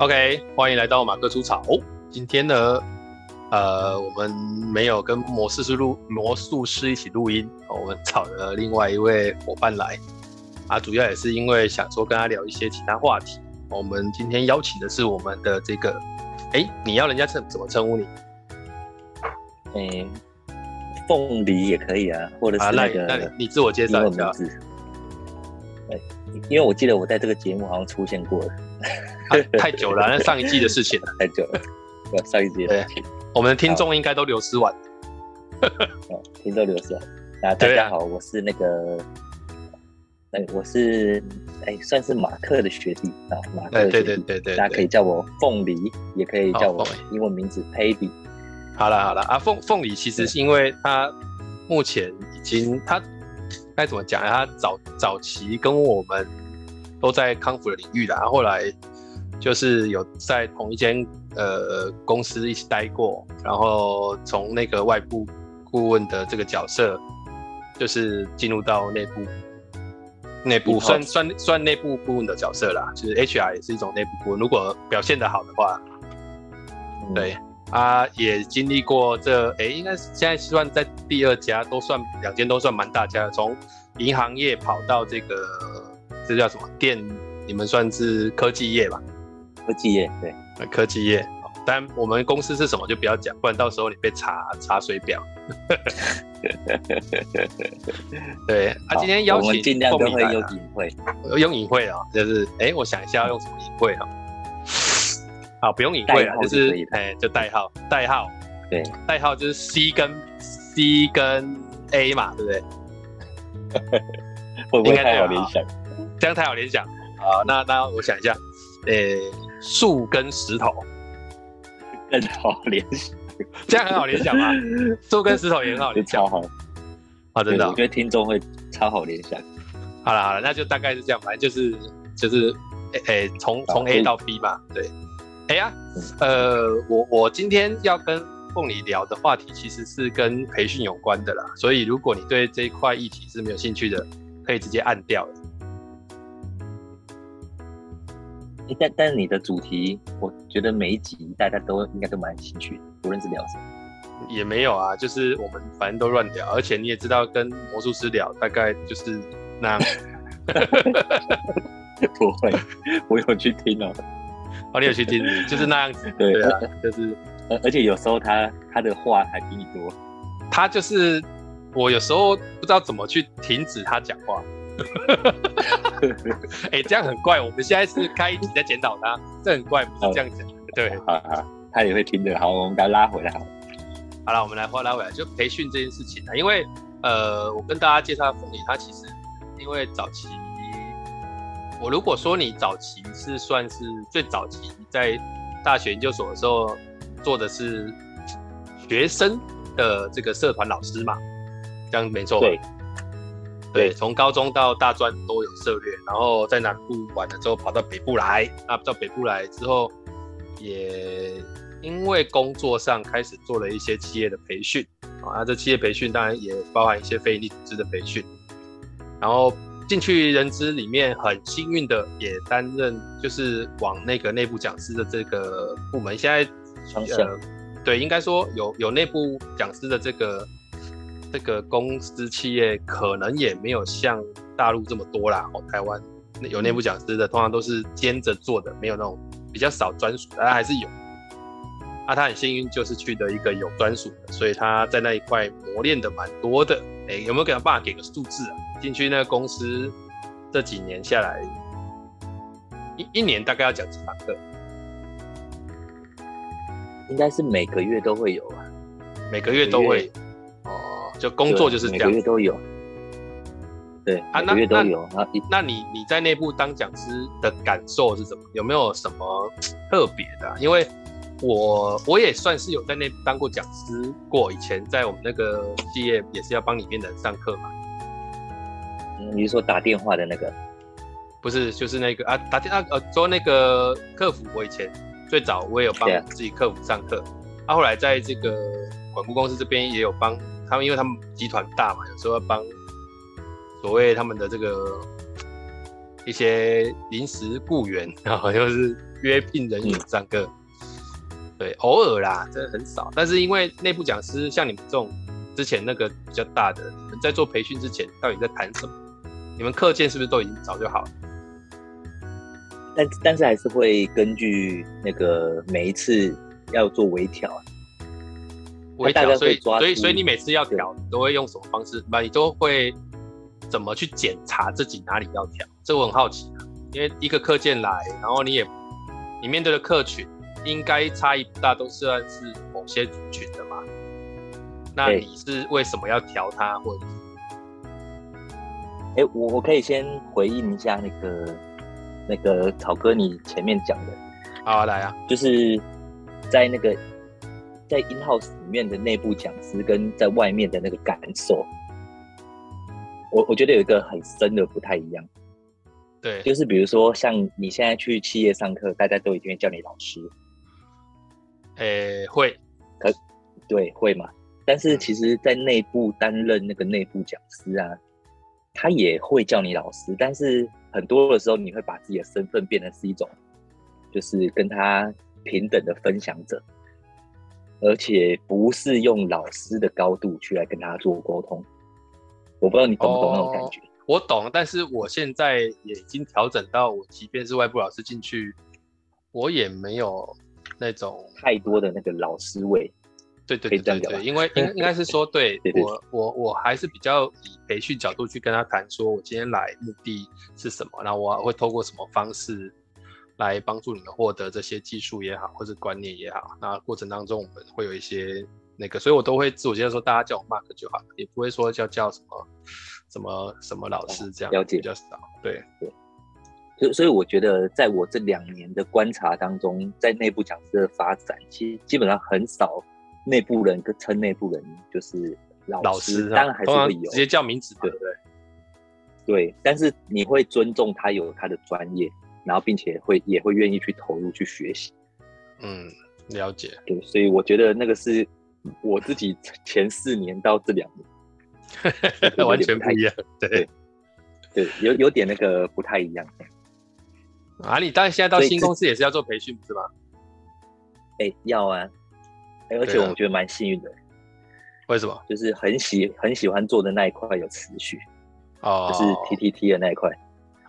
OK，欢迎来到马克出草。今天呢，呃，我们没有跟魔术师录魔术师一起录音，我们找了另外一位伙伴来。啊，主要也是因为想说跟他聊一些其他话题。我们今天邀请的是我们的这个，哎，你要人家称怎么称呼你？嗯，凤梨也可以啊，或者是那个，啊、那，你，那你自我介绍一下。因为我记得我在这个节目好像出现过了，啊、太久了，那上一季的事情了，太久了。上一季的事情，我们的听众应该都流失完。哦，听众流失完。那大家好，我是那个，哎，我是哎，算是马克的学弟啊，马克的学弟，对对对对，大家可以叫我凤梨，也可以叫我英文名字，Paby。好了好了，啊，凤凤梨其实是因为他目前已经他。该怎么讲？他早早期跟我们都在康复的领域的，然后后来就是有在同一间呃公司一起待过，然后从那个外部顾问的这个角色，就是进入到内部内部算算算内部顾问的角色啦，就是 HR 也是一种内部顾问。如果表现得好的话，对。嗯啊，也经历过这，哎、欸，应该是现在算在第二家，都算两间都算蛮大家的。从银行业跑到这个，这叫什么电？你们算是科技业吧？科技业，对，科技业。但我们公司是什么就不要讲，不然到时候你被查查水表。对，啊，今天邀请尽量都会用隐晦，用隐晦啊，就是，哎、欸，我想一下要用什么隐晦啊？好，不用隐晦啊，就是哎、欸，就代号，代号，对，代号就是 C 跟 C 跟 A 嘛，对不对？会不会太有联想？这样太有联想。好，那那我想一下，呃、欸，树跟石头 更好联想，这样很好联想吗？树跟石头也很好联想，超好。啊，真的、喔，我觉得听众会超好联想。好了好了，那就大概是这样，反正就是就是，诶、欸，从、欸、从 A 到 B 嘛，对。哎呀，呃，我我今天要跟凤梨聊的话题其实是跟培训有关的啦，所以如果你对这一块议题是没有兴趣的，可以直接按掉了。但但是你的主题，我觉得每一集大家都应该都蛮兴趣的，不论是聊什么。也没有啊，就是我们反正都乱聊，而且你也知道，跟魔术师聊大概就是那样。不会，我有去听哦。哦，你有去听，就是那样子，对，对啊，就是，而而且有时候他他的话还比你多，他就是我有时候不知道怎么去停止他讲话，哎、欸，这样很怪。我们现在是开一集在检讨他，这很怪，不是这样讲，对，好好，他也会听的。好，我们把他拉回来，好，好了，我们来话拉回来，就培训这件事情啊，因为呃，我跟大家介绍凤梨，他其实因为早期。我如果说你早期是算是最早期在大学研究所的时候做的是学生的这个社团老师嘛，这样没错。对，对，从高中到大专都有涉猎，然后在南部完了之后跑到北部来，那到北部来之后，也因为工作上开始做了一些企业的培训啊，那这企业培训当然也包含一些非营利组织的培训，然后。进去人资里面，很幸运的也担任就是往那个内部讲师的这个部门。现在呃，对，应该说有有内部讲师的这个这个公司企业，可能也没有像大陆这么多啦。哦，台湾有内部讲师的，通常都是兼着做的，没有那种比较少专属的，但还是有。啊，他很幸运，就是去的一个有专属的，所以他在那一块磨练的蛮多的。哎，有没有给他办法给个数字啊？进去那个公司这几年下来，一一年大概要讲几堂课？应该是每个月都会有啊，每个月都会。哦，就工作就是这样，每个月都有。对啊，每个月都有。那那你你在内部当讲师的感受是什么？有没有什么特别的啊？因为我我也算是有在内部当过讲师过，以前在我们那个企业也是要帮里面的人上课嘛。你是说打电话的那个？不是，就是那个啊，打电话呃，做那个客服。我以前最早我也有帮自己客服上课，啊，后来在这个管顾公司这边也有帮他们，因为他们集团大嘛，有时候要帮所谓他们的这个一些临时雇员，然后就是约聘人员上课。嗯对，偶尔啦，真的很少。但是因为内部讲师像你们这种之前那个比较大的，你们在做培训之前到底在谈什么？你们课件是不是都已经早就好了？但但是还是会根据那个每一次要做微调，微调。所以所以所以你每次要调，你都会用什么方式？那你都会怎么去检查自己哪里要调？这我很好奇啊，因为一个课件来，然后你也你面对的客群。应该差异不大，都算是某些族群的嘛。那你是为什么要调它，或者是？哎、欸，我我可以先回应一下那个那个草哥你前面讲的。好，啊来啊，就是在那个在 in house 里面的内部讲师跟在外面的那个感受，我我觉得有一个很深的不太一样。对，就是比如说像你现在去企业上课，大家都一定会叫你老师。诶、欸，会，可对会嘛？但是其实，在内部担任那个内部讲师啊，他也会叫你老师。但是很多的时候，你会把自己的身份变成是一种，就是跟他平等的分享者，而且不是用老师的高度去来跟他做沟通。我不知道你懂不懂那种感觉？哦，我懂，但是我现在也已经调整到，我即便是外部老师进去，我也没有。那种太多的那个老师味，对对对对对，因为应应该是说，对我我我还是比较以培训角度去跟他谈，说我今天来目的是什么，然后我会透过什么方式来帮助你们获得这些技术也好，或者观念也好，那过程当中我们会有一些那个，所以我都会自我介绍说，大家叫我 Mark 就好，也不会说叫叫什么什么什么老师这样，了解比较少，对对。所所以我觉得，在我这两年的观察当中，在内部讲师的发展，其实基本上很少内部人跟称内部人就是老师，老师当然还是会有直接叫名字，对不对？对，但是你会尊重他有他的专业，然后并且会也会愿意去投入去学习。嗯，了解。对，所以我觉得那个是我自己前四年到这两年 完全不一样。对对，对，有有点那个不太一样。啊，你当然现在到新公司也是要做培训，是吧？哎、欸，要啊，欸、而且我觉得蛮幸运的。为什么？就是很喜很喜欢做的那一块有持续哦，就是 TTT 的那一块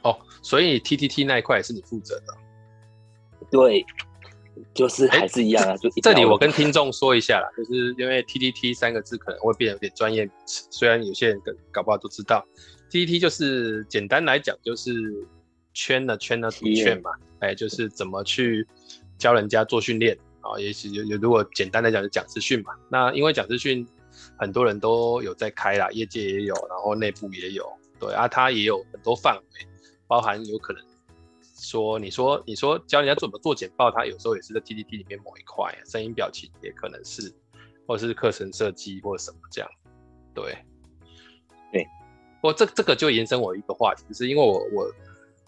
哦，所以 TTT 那一块也是你负责的。对，就是还是一样啊。欸、就这里我跟听众说一下啦，就是因为 TTT 三个字可能会变得有点专业，虽然有些人搞不好都知道，TTT 就是简单来讲就是。圈了圈了图圈嘛，哎，就是怎么去教人家做训练啊？也许有有，如果简单来讲，就讲师训嘛。那因为讲师训很多人都有在开啦，业界也有，然后内部也有，对啊，他也有很多范围，包含有可能说，你说你说教人家怎么做简报，它有时候也是在 TTT 里面某一块，声音表情也可能是，或者是课程设计或者什么这样，对，对。不过这这个就延伸我一个话题，就是因为我我。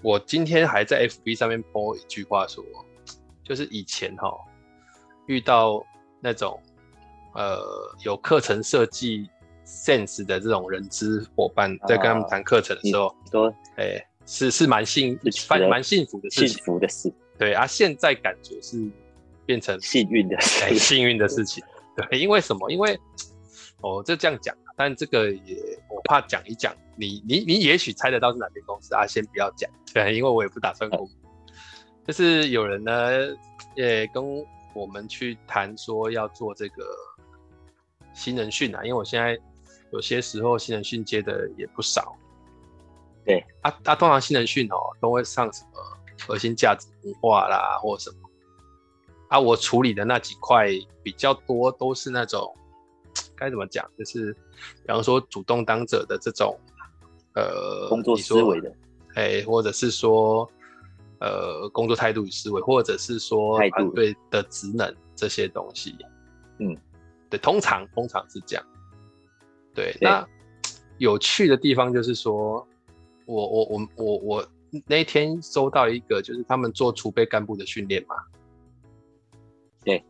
我今天还在 FB 上面 po 一句话说，就是以前哈遇到那种呃有课程设计 sense 的这种人资伙伴，在跟他们谈课程的时候，说、啊，哎、欸，是是蛮幸蛮蛮幸福的事情，幸福的事。对啊，现在感觉是变成幸运的事，欸、幸运的事情。对，因为什么？因为哦，就这样讲，但这个也我怕讲一讲，你你你也许猜得到是哪间公司啊，先不要讲。对，因为我也不打算公布。就是有人呢，也跟我们去谈说要做这个新人训啊，因为我现在有些时候新人训接的也不少。对，啊啊，通常新人训哦都会上什么核心价值文化啦，或什么。啊，我处理的那几块比较多，都是那种该怎么讲，就是比方说主动当者的这种呃工作思维的。哎，或者是说，呃，工作态度与思维，或者是说团队的职能这些东西，嗯，对，通常通常是这样。对，那有趣的地方就是说，我我我我我那天收到一个，就是他们做储备干部的训练嘛，对，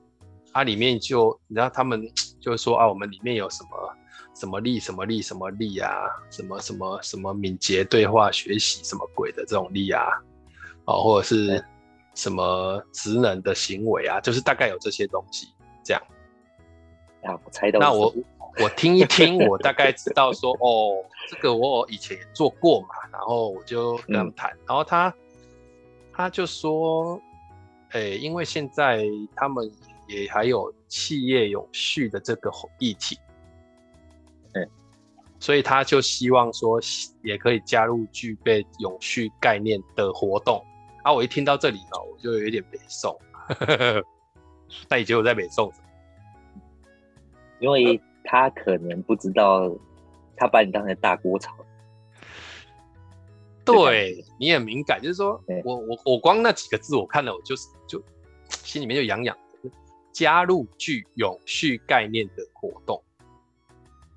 它里面就你知道他们就说啊，我们里面有什么。什么力什么力什么力啊？什么什么什么敏捷对话学习什么鬼的这种力啊？哦，或者是什么职能的行为啊，就是大概有这些东西这样。啊，我猜到。那我我听一听，我大概知道说，哦，这个我以前也做过嘛，然后我就跟他们谈，嗯、然后他他就说，哎、欸，因为现在他们也还有企业永续的这个议题。所以他就希望说，也可以加入具备永续概念的活动。啊，我一听到这里呢，我就有点北宋。那你觉得我在北宋？因为他可能不知道，他把你当成大锅炒。对，你很敏感，就是说我我我光那几个字，我看了我就是就心里面就痒痒。加入具永续概念的活动。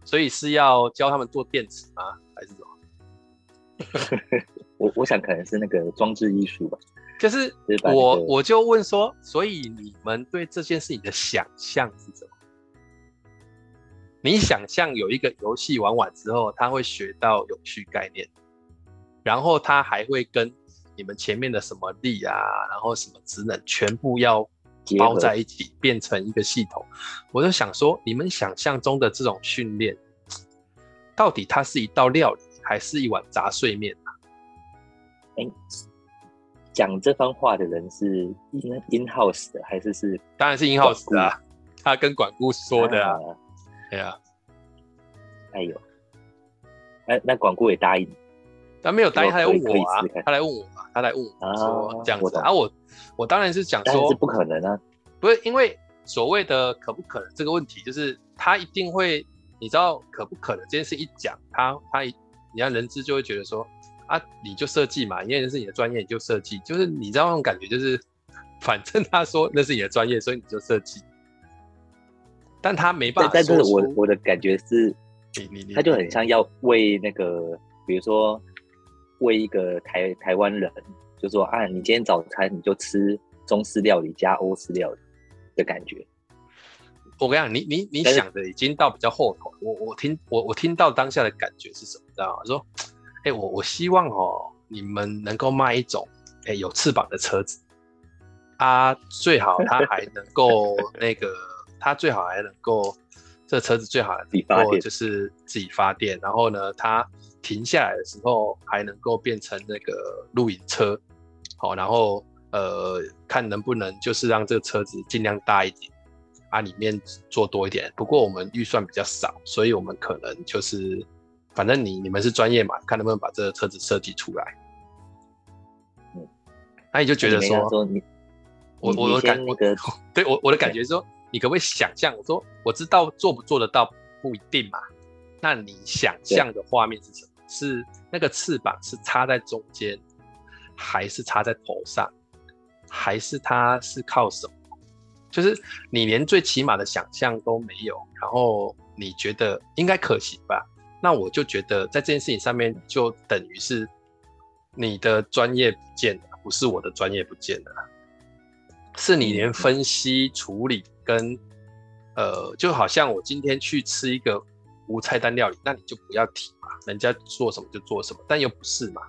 所以是要教他们做电池吗？还是什么？我我想可能是那个装置艺术吧。就是我我就问说，所以你们对这件事情的想象是什么？你想象有一个游戏玩完之后，他会学到永续概念，然后他还会跟你们前面的什么力啊，然后什么职能全部要。包在一起变成一个系统，我就想说，你们想象中的这种训练，到底它是一道料理，还是一碗杂碎面啊？哎，讲这番话的人是 in in house 的，还是是？当然是 in house 啊，他跟管顾说的啊。对啊。哎呦，那那管顾也答应。他没有答应，他来问我啊，他来问我嘛，他来问我说这样子啊，我我当然是讲说是不可能啊，不是因为所谓的可不可能这个问题，就是他一定会，你知道可不可能这件事一讲，他他你看人资就会觉得说啊，你就设计嘛，因为那是你的专业，你就设计，就是你知道那种感觉，就是 反正他说那是你的专业，所以你就设计，但他没办法，但是我我的感觉是，他就很像要为那个，比如说。为一个台台湾人，就说啊，你今天早餐你就吃中式料理加欧式料理的感觉。我跟你讲，你你你想的已经到比较后头。我我听我我听到当下的感觉是什么？知道吗？说，哎、欸，我我希望哦，你们能够卖一种哎、欸、有翅膀的车子啊，最好它还能够那个，它最好还能够这车子最好能够就是自己发电，然后呢，它。停下来的时候还能够变成那个露营车，好，然后呃看能不能就是让这个车子尽量大一点，啊里面做多一点。不过我们预算比较少，所以我们可能就是反正你你们是专业嘛，看能不能把这个车子设计出来。嗯，那你就觉得说，说你我我的感 我对我我的感觉是说，你可不可以想象？我说我知道做不做得到不一定嘛，那你想象的画面是什么？是那个翅膀是插在中间，还是插在头上，还是它是靠什么？就是你连最起码的想象都没有，然后你觉得应该可行吧？那我就觉得在这件事情上面，就等于是你的专业不见了，不是我的专业不见了，是你连分析处理跟呃，就好像我今天去吃一个。无菜单料理，那你就不要提嘛，人家做什么就做什么，但又不是嘛。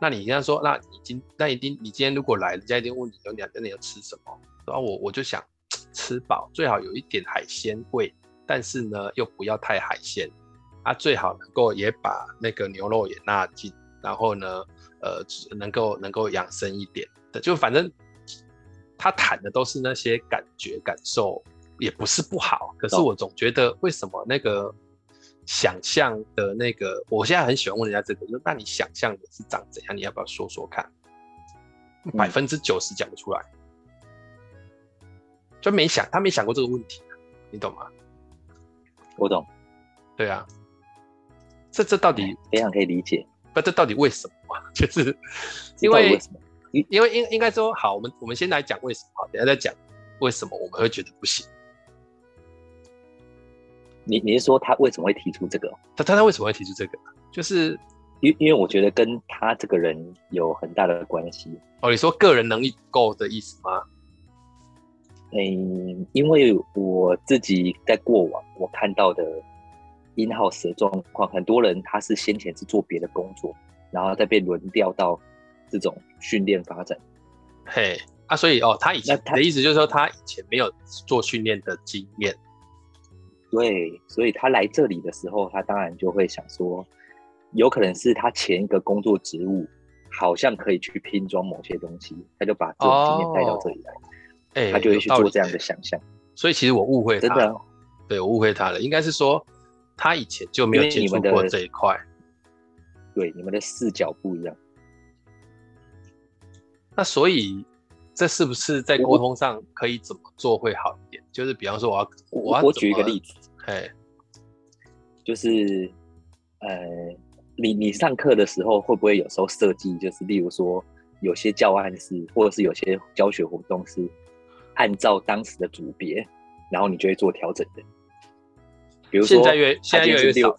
那你这样说，那你今那一定你今天如果来，人家一定问你有两个你要吃什么？然后我我就想吃饱，最好有一点海鲜味，但是呢又不要太海鲜啊，最好能够也把那个牛肉也纳进，然后呢呃能够能够养生一点的，就反正他谈的都是那些感觉感受，也不是不好，可是我总觉得为什么那个。想象的那个，我现在很喜欢问人家这个，就是那你想象的是长怎样？你要不要说说看？百分之九十讲不出来，就没想，他没想过这个问题，你懂吗？我懂。对啊，这这到底非常可以理解。不，这到底为什么？就是因为，为因为应应该说，好，我们我们先来讲为什么，好，等下再讲为什么我们会觉得不行。你你是说他为什么会提出这个？他他他为什么会提出这个？就是因因为我觉得跟他这个人有很大的关系。哦，你说个人能力不够的意思吗？嗯，因为我自己在过往我看到的 in house 的状况，很多人他是先前是做别的工作，然后再被轮调到这种训练发展。嘿，啊，所以哦，他以前的意思就是说，他以前没有做训练的经验。对，所以他来这里的时候，他当然就会想说，有可能是他前一个工作职务好像可以去拼装某些东西，他就把这种经验带到这里来，哎、哦，他就会去做这样的想象。所以其实我误会他，真的，对，我误会他了，应该是说他以前就没有接触过这一块。对，你们的视角不一样。那所以这是不是在沟通上可以怎么做会好一点？就是比方说我要，我要我举一个例子。哎，就是，呃，你你上课的时候会不会有时候设计，就是例如说有些教案是，或者是有些教学活动是按照当时的组别，然后你就会做调整的。比如说，现在越现在越来越少。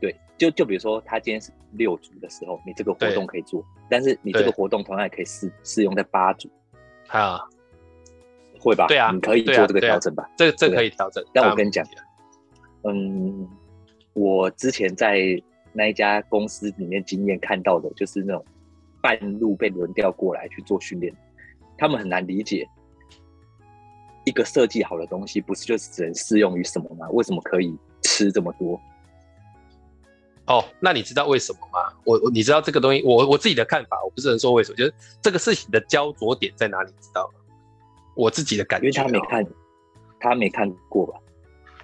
对，就就比如说他今天是六组的时候，你这个活动可以做，但是你这个活动同样也可以适适用在八组。啊。会吧？对啊，你可以做这个调整吧？这这可以调整。但我跟你讲，嗯，我之前在那一家公司里面经验看到的，就是那种半路被轮调过来去做训练，他们很难理解一个设计好的东西，不是就只能适用于什么吗？为什么可以吃这么多？哦，那你知道为什么吗？我我你知道这个东西，我我自己的看法，我不是能说为什么，就是这个事情的焦灼点在哪里，知道吗？我自己的感觉，因为他没看，他没看过吧？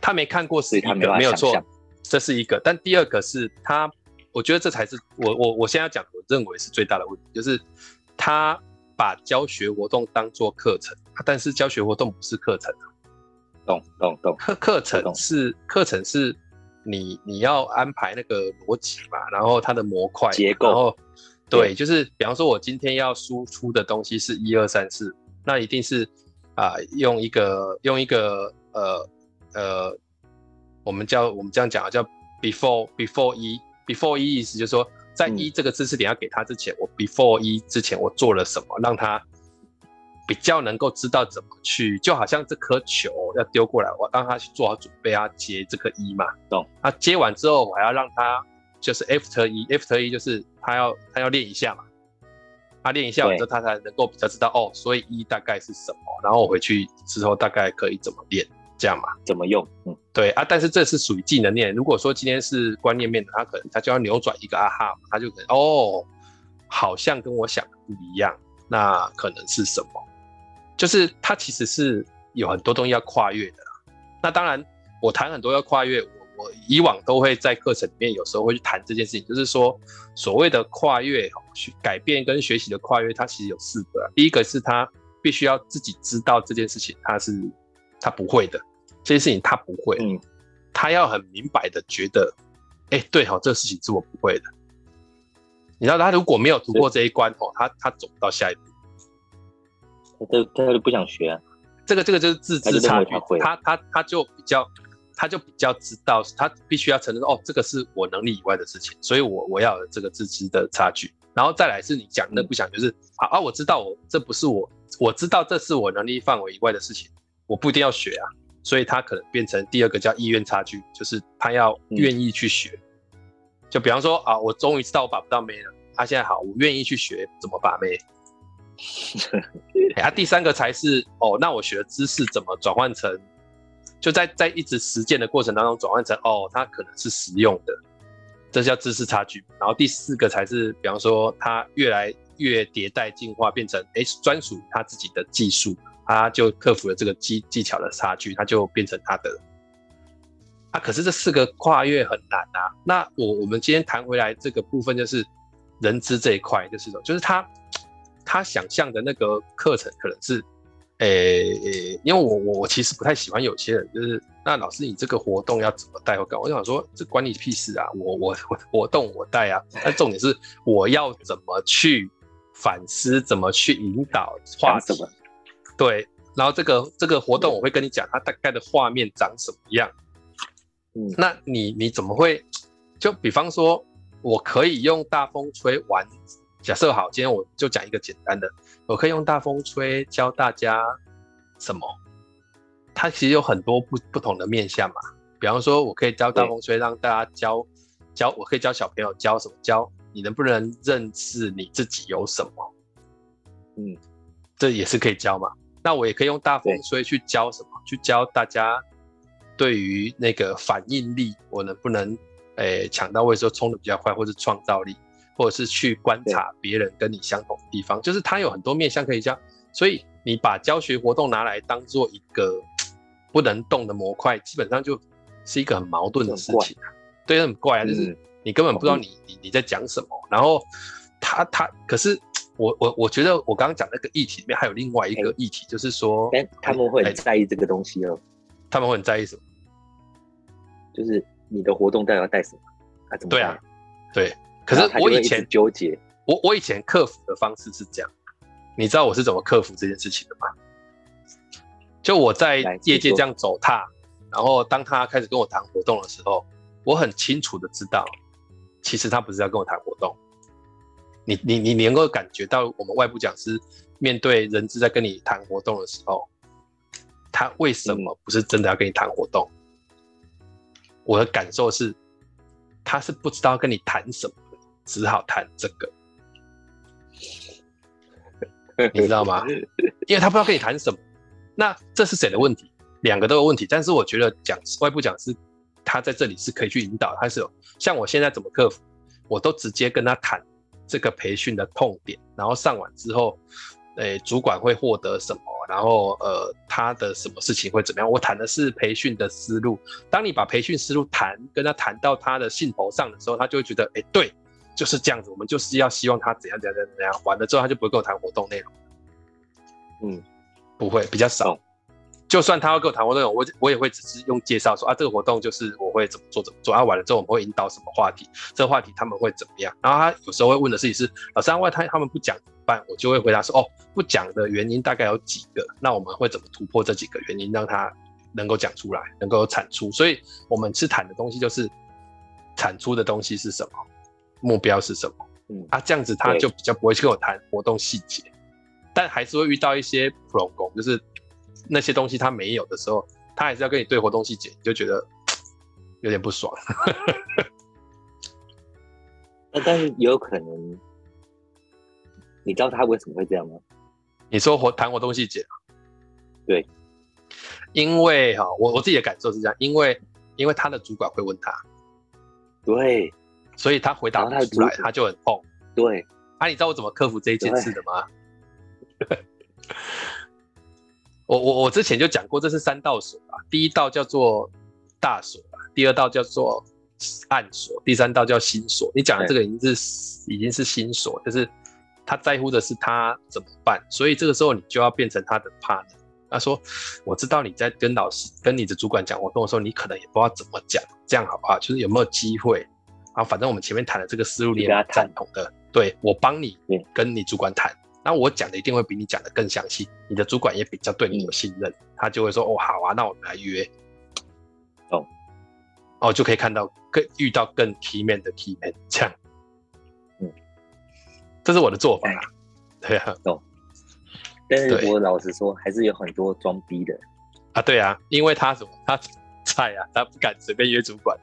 他没看过，是一个没有错，这是一个。但第二个是他，我觉得这才是我我我现在要讲，我认为是最大的问题，就是他把教学活动当做课程，但是教学活动不是课程。懂懂懂，课课程是课程是你你要安排那个逻辑嘛，然后它的模块结构，然后对，就是比方说我今天要输出的东西是一二三四。那一定是啊、呃，用一个用一个呃呃，我们叫我们这样讲啊，叫 before before 一 before 一意思就是说，在一这个知识点要给他之前，嗯、我 before 一之前我做了什么，让他比较能够知道怎么去，就好像这颗球要丢过来，我让他去做好准备，要接这个一嘛，懂？他接完之后，我还要让他就是 after 一 after 一就是他要他要练一下嘛。他练一下之后，他才能够比较知道哦，所以一大概是什么，然后我回去之后大概可以怎么练，这样嘛？怎么用？嗯，对啊。但是这是属于技能面。如果说今天是观念面的，他可能他就要扭转一个啊哈，他就可能哦，好像跟我想的不一样，那可能是什么？就是他其实是有很多东西要跨越的啦。那当然，我谈很多要跨越。我我以往都会在课程里面，有时候会去谈这件事情，就是说所谓的跨越、改变跟学习的跨越，它其实有四个啊。第一个是他必须要自己知道这件事情，他是他不会的，这件事情他不会，嗯，他要很明白的觉得，哎，对好，这个事情是我不会的。你知道，他如果没有突破这一关哦，他他走不到下一步，他他就不想学啊。这个这个就是自知差距，他他他就比较。他就比较知道，他必须要承认哦，这个是我能力以外的事情，所以我我要有这个自知的差距。然后再来是你讲的不想，就是好啊，我知道我这不是我，我知道这是我能力范围以外的事情，我不一定要学啊。所以他可能变成第二个叫意愿差距，就是他要愿意去学。就比方说啊，我终于知道我把不到妹了，他现在好，我愿意去学怎么把妹。啊，第三个才是哦，那我学的知识怎么转换成。就在在一直实践的过程当中转换成哦，它可能是实用的，这叫知识差距。然后第四个才是，比方说它越来越迭代进化，变成哎专属他自己的技术，他就克服了这个技技巧的差距，他就变成他的。啊，可是这四个跨越很难啊。那我我们今天谈回来这个部分，就是人资这一块，就是说，就是他他想象的那个课程可能是。诶、欸，因为我我我其实不太喜欢有些人，就是那老师你这个活动要怎么带？我讲，我想说这关你屁事啊！我我我活动我带啊，但重点是我要怎么去反思，怎么去引导画什么？对，然后这个这个活动我会跟你讲，它大概的画面长什么样。嗯，那你你怎么会？就比方说，我可以用大风吹完。假设好，今天我就讲一个简单的，我可以用大风吹教大家什么？它其实有很多不不同的面向嘛。比方说，我可以教大风吹，让大家教教，我可以教小朋友教什么？教你能不能认识你自己有什么？嗯，这也是可以教嘛。那我也可以用大风吹去教什么？去教大家对于那个反应力，我能不能诶抢到位的时候冲的比较快，或是创造力，或者是去观察别人跟你相同的地方，就是它有很多面向可以教。所以你把教学活动拿来当做一个不能动的模块，基本上就是一个很矛盾的事情啊。对，很怪啊，就是你根本不知道你你你在讲什么。然后他他可是。我我我觉得我刚刚讲那个议题里面还有另外一个议题，就是说，哎，他们会很在意这个东西哦。他们会很在意什么？就是你的活动到底要带什么？啊，怎么？对啊，对。可是我以前纠结，我我以前克服的方式是这样，你知道我是怎么克服这件事情的吗？就我在业界这样走踏，然后当他开始跟我谈活动的时候，我很清楚的知道，其实他不是要跟我谈活动。你你你能够感觉到我们外部讲师面对人资在跟你谈活动的时候，他为什么不是真的要跟你谈活动？我的感受是，他是不知道跟你谈什么，只好谈这个，你知道吗？因为他不知道跟你谈什么。那这是谁的问题？两个都有问题。但是我觉得讲师外部讲师他在这里是可以去引导，他是有像我现在怎么克服，我都直接跟他谈。这个培训的痛点，然后上完之后，诶，主管会获得什么？然后呃，他的什么事情会怎么样？我谈的是培训的思路。当你把培训思路谈跟他谈到他的兴头上的时候，他就会觉得，诶，对，就是这样子。我们就是要希望他怎样怎样怎样怎样。完了之后，他就不会跟我谈活动内容。嗯，不会，比较少。哦就算他要跟我谈活动，我我也会只是用介绍说啊，这个活动就是我会怎么做怎么做。啊，完了之后我们会引导什么话题，这个话题他们会怎么样？然后他有时候会问的事情是，老师，万一他他们不讲怎么办？我就会回答说，哦，不讲的原因大概有几个，那我们会怎么突破这几个原因，让他能够讲出来，能够有产出。所以我们是谈的东西就是产出的东西是什么，目标是什么？嗯，啊，这样子他就比较不会去跟我谈活动细节，但还是会遇到一些普通工，就是。那些东西他没有的时候，他还是要跟你对活动细节，你就觉得 有点不爽。那但是也有可能，你知道他为什么会这样吗？你说活谈活动细节，对，因为哈，我我自己的感受是这样，因为因为他的主管会问他，对，所以他回答不出来，他就很痛。对，啊，你知道我怎么克服这一件事的吗？我我我之前就讲过，这是三道锁啊。第一道叫做大锁，第二道叫做暗锁，第三道叫心锁。你讲的这个已经是已经是心锁，就是他在乎的是他怎么办，所以这个时候你就要变成他的 partner。他说：“我知道你在跟老师、跟你的主管讲活动的时候，你可能也不知道怎么讲，这样好不好？就是有没有机会啊？反正我们前面谈的这个思路你也赞同的，对，我帮你跟你主管谈。”那我讲的一定会比你讲的更详细，你的主管也比较对你有信任，他就会说哦好啊，那我们来约，哦，哦就可以看到更遇到更 key man 的 key man 这样，嗯，这是我的做法，对啊，哦，但是我老实说，还是有很多装逼的。啊，对啊，因为他什么他菜啊，他不敢随便约主管，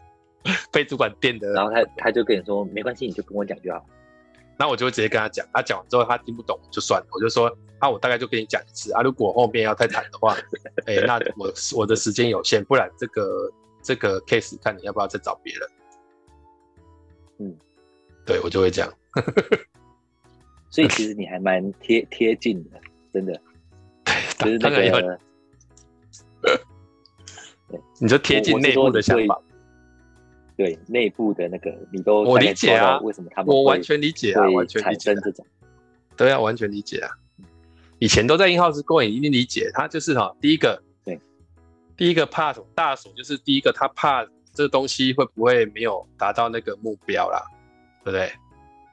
被主管电的，然后他他就跟你说没关系，你就跟我讲就好。那我就会直接跟他讲，他讲完之后他听不懂就算了，我就说，啊，我大概就跟你讲一次啊，如果后面要再谈的话，哎、欸，那我我的时间有限，不然这个这个 case 看你要不要再找别人。嗯，对我就会这样。所以其实你还蛮贴贴近的，真的。就是那个，对，你就贴近内部的想法。对内部的那个，你都我理解啊，为什么他们我完全理解啊，完全理解这种，对啊，完全理解啊。以前都在 in-house 过，也一定理解。他就是哈，第一个，对，第一个怕什么大锁，就是第一个他怕这个东西会不会没有达到那个目标啦，对不对？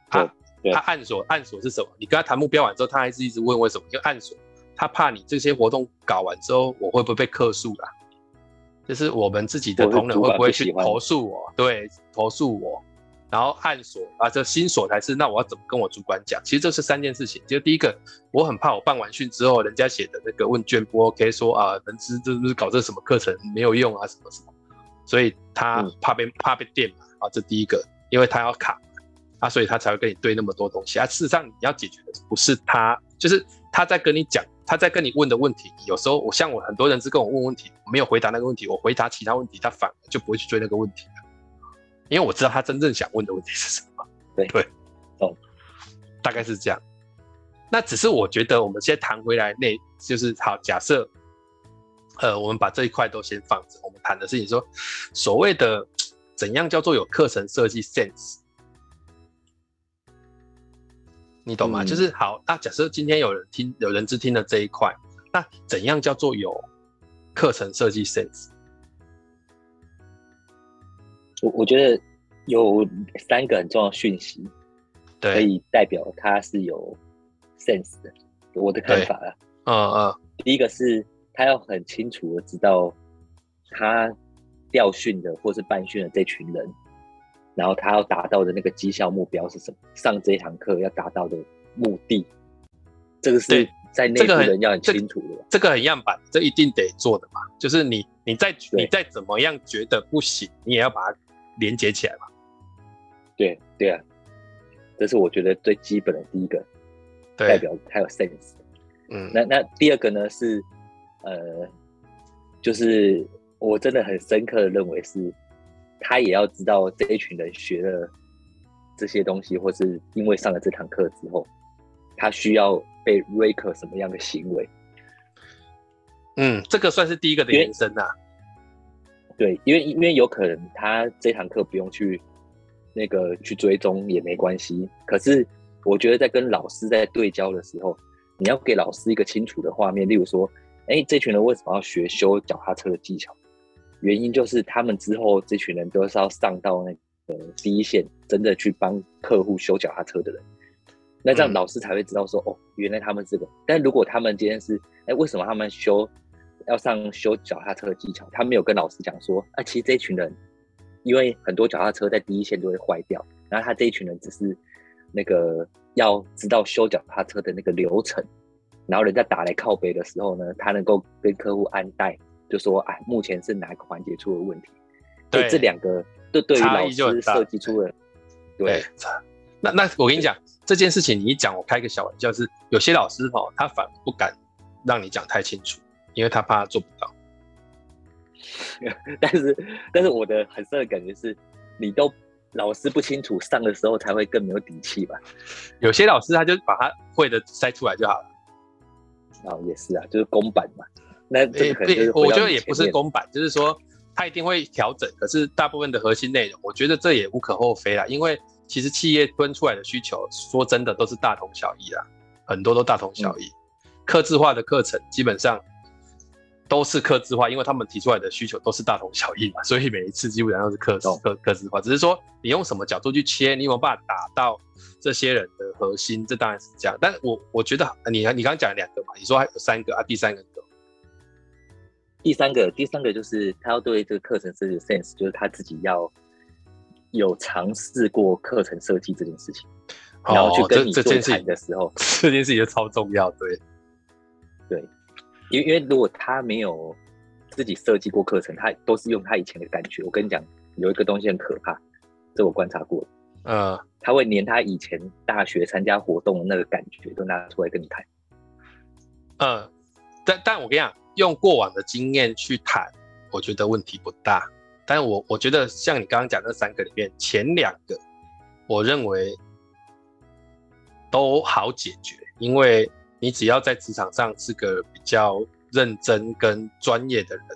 他他暗锁暗锁是什么？你跟他谈目标完之后，他还是一直问为什么？就暗锁，他怕你这些活动搞完之后，我会不会被克诉啦？就是我们自己的同仁会不会去投诉我？对，投诉我，然后暗锁啊，这心锁才是。那我要怎么跟我主管讲？其实这是三件事情。就第一个，我很怕我办完训之后，人家写的那个问卷不 OK，说啊，人资这是搞这什么课程没有用啊，什么什么。所以他怕被、嗯、怕被电嘛啊，这第一个，因为他要卡啊，所以他才会跟你对那么多东西啊。事实上，你要解决的不是他就是他在跟你讲，他在跟你问的问题，有时候我像我很多人是跟我问问题，没有回答那个问题，我回答其他问题，他反而就不会去追那个问题了，因为我知道他真正想问的问题是什么。对对，哦，大概是这样。那只是我觉得我们现在谈回来，那就是好，假设，呃，我们把这一块都先放着，我们谈的事情说，所谓的怎样叫做有课程设计 sense。你懂吗？嗯、就是好，那假设今天有人听，有人只听了这一块，那怎样叫做有课程设计 sense？我我觉得有三个很重要的讯息，可以代表他是有 sense 的。我的看法啊，嗯嗯，第一个是他要很清楚的知道他调训的或是办训的这群人。然后他要达到的那个绩效目标是什么？上这一堂课要达到的目的，这个是在内部人要很清楚的。这个、这个很样板，这一定得做的嘛。就是你，你再你再怎么样觉得不行，你也要把它连接起来嘛。对对啊，这是我觉得最基本的第一个，代表他有 sense。嗯，那那第二个呢是，呃，就是我真的很深刻的认为是。他也要知道这一群人学了这些东西，或是因为上了这堂课之后，他需要被 rank 什么样的行为？嗯，这个算是第一个的延伸呐。对，因为因为有可能他这堂课不用去那个去追踪也没关系，可是我觉得在跟老师在对焦的时候，你要给老师一个清楚的画面，例如说，哎，这群人为什么要学修脚踏车的技巧？原因就是他们之后这群人都是要上到那个第一线，真的去帮客户修脚踏车的人。那这样老师才会知道说，哦，原来他们这个。但如果他们今天是，哎，为什么他们修要上修脚踏车的技巧？他没有跟老师讲说，啊，其实这群人，因为很多脚踏车在第一线都会坏掉，然后他这一群人只是那个要知道修脚踏车的那个流程，然后人家打来靠北的时候呢，他能够跟客户安带。就说哎，目前是哪个环节出了问题？对，这两个对对于老师设计出了对，那那我跟你讲这件事情，你一讲，我开个小玩笑，是有些老师哈，他反而不敢让你讲太清楚，因为他怕他做不到。但是但是我的很深的感觉是，你都老师不清楚，上的时候才会更没有底气吧？有些老师他就把他会的塞出来就好了。哦，也是啊，就是公版嘛。那对，我觉得也不是公版，就是说他一定会调整。可是大部分的核心内容，我觉得这也无可厚非啦。因为其实企业端出来的需求，说真的都是大同小异啦，很多都大同小异。客制化的课程基本上都是客制化，因为他们提出来的需求都是大同小异嘛，所以每一次基本上都是客客客制化。只是说你用什么角度去切，你有没有办法打到这些人的核心？这当然是这样。但我我觉得你你刚刚讲了两个嘛，你说还有三个啊，第三个。第三个，第三个就是他要对这个课程设计的 sense，就是他自己要有尝试过课程设计这件事情，然后去跟你对谈的时候，哦，这，这件事情就超重要，对，对，因为因为如果他没有自己设计过课程，他都是用他以前的感觉。我跟你讲，有一个东西很可怕，这我观察过，嗯，他会连他以前大学参加活动的那个感觉都拿出来跟你谈，嗯，但但我跟你讲。用过往的经验去谈，我觉得问题不大。但我我觉得像你刚刚讲那三个里面，前两个我认为都好解决，因为你只要在职场上是个比较认真跟专业的人，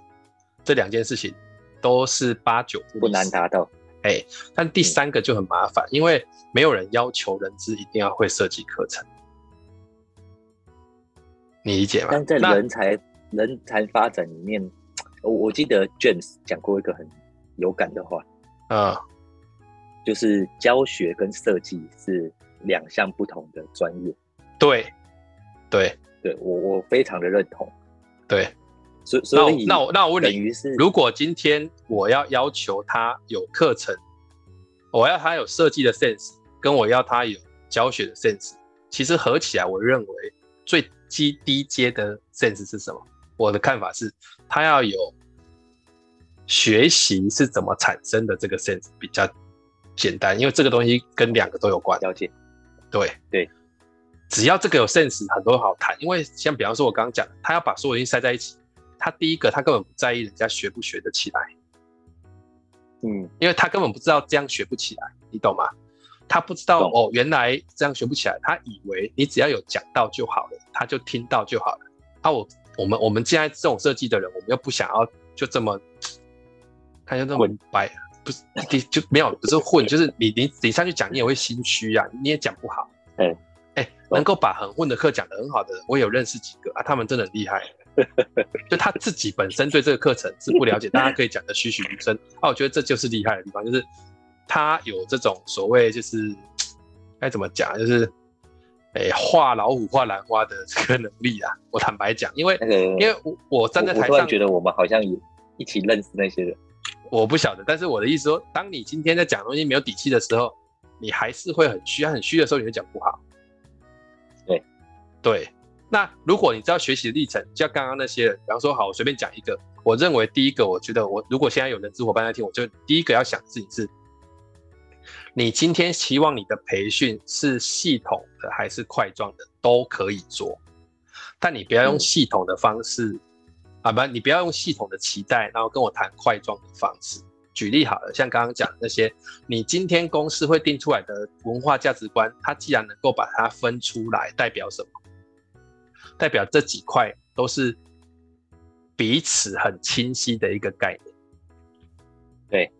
这两件事情都是八九不难达到。哎，但第三个就很麻烦，因为没有人要求人资一定要会设计课程，你理解吗？但在人才。人才发展里面，我我记得 James 讲过一个很有感的话，啊，就是教学跟设计是两项不同的专业。对，对，对我我非常的认同。对，所所以那我那我问你，如果今天我要要求他有课程，我要他有设计的 sense，跟我要他有教学的 sense，其实合起来，我认为最基低阶的 sense 是什么？我的看法是，他要有学习是怎么产生的这个 sense 比较简单，因为这个东西跟两个都有关。了解，对对，只要这个有 sense，很多好谈。因为像比方说，我刚刚讲，他要把所有东西塞在一起，他第一个他根本不在意人家学不学得起来，嗯，因为他根本不知道这样学不起来，你懂吗？他不知道哦，原来这样学不起来，他以为你只要有讲到就好了，他就听到就好了。那、啊、我我们我们现在这种设计的人，我们又不想要就这么，他就这么白。不是，你就没有，不是混，就是你你你上去讲，你也会心虚啊，你也讲不好。哎哎、能够把很混的课讲得很好的，我有认识几个啊，他们真的很厉害。就他自己本身对这个课程是不了解，但他可以讲得栩栩如生。啊，我觉得这就是厉害的地方，就是他有这种所谓就是该怎么讲，就是哎画、欸、老虎画兰花的这个能力啊。我坦白讲，因为、那个、因为我我站在台上，我觉得我们好像也一起认识那些人。我不晓得，但是我的意思说，当你今天在讲东西没有底气的时候，你还是会很虚，很虚的时候你会讲不好。对，对。那如果你知道学习的历程，像刚刚那些人，比方说，好，我随便讲一个，我认为第一个，我觉得我如果现在有人资伙伴在听，我就第一个要想的事情是，你今天希望你的培训是系统的还是块状的，都可以做，但你不要用系统的方式。嗯啊不，你不要用系统的期待，然后跟我谈块状的方式。举例好了，像刚刚讲的那些，你今天公司会定出来的文化价值观，它既然能够把它分出来，代表什么？代表这几块都是彼此很清晰的一个概念。对，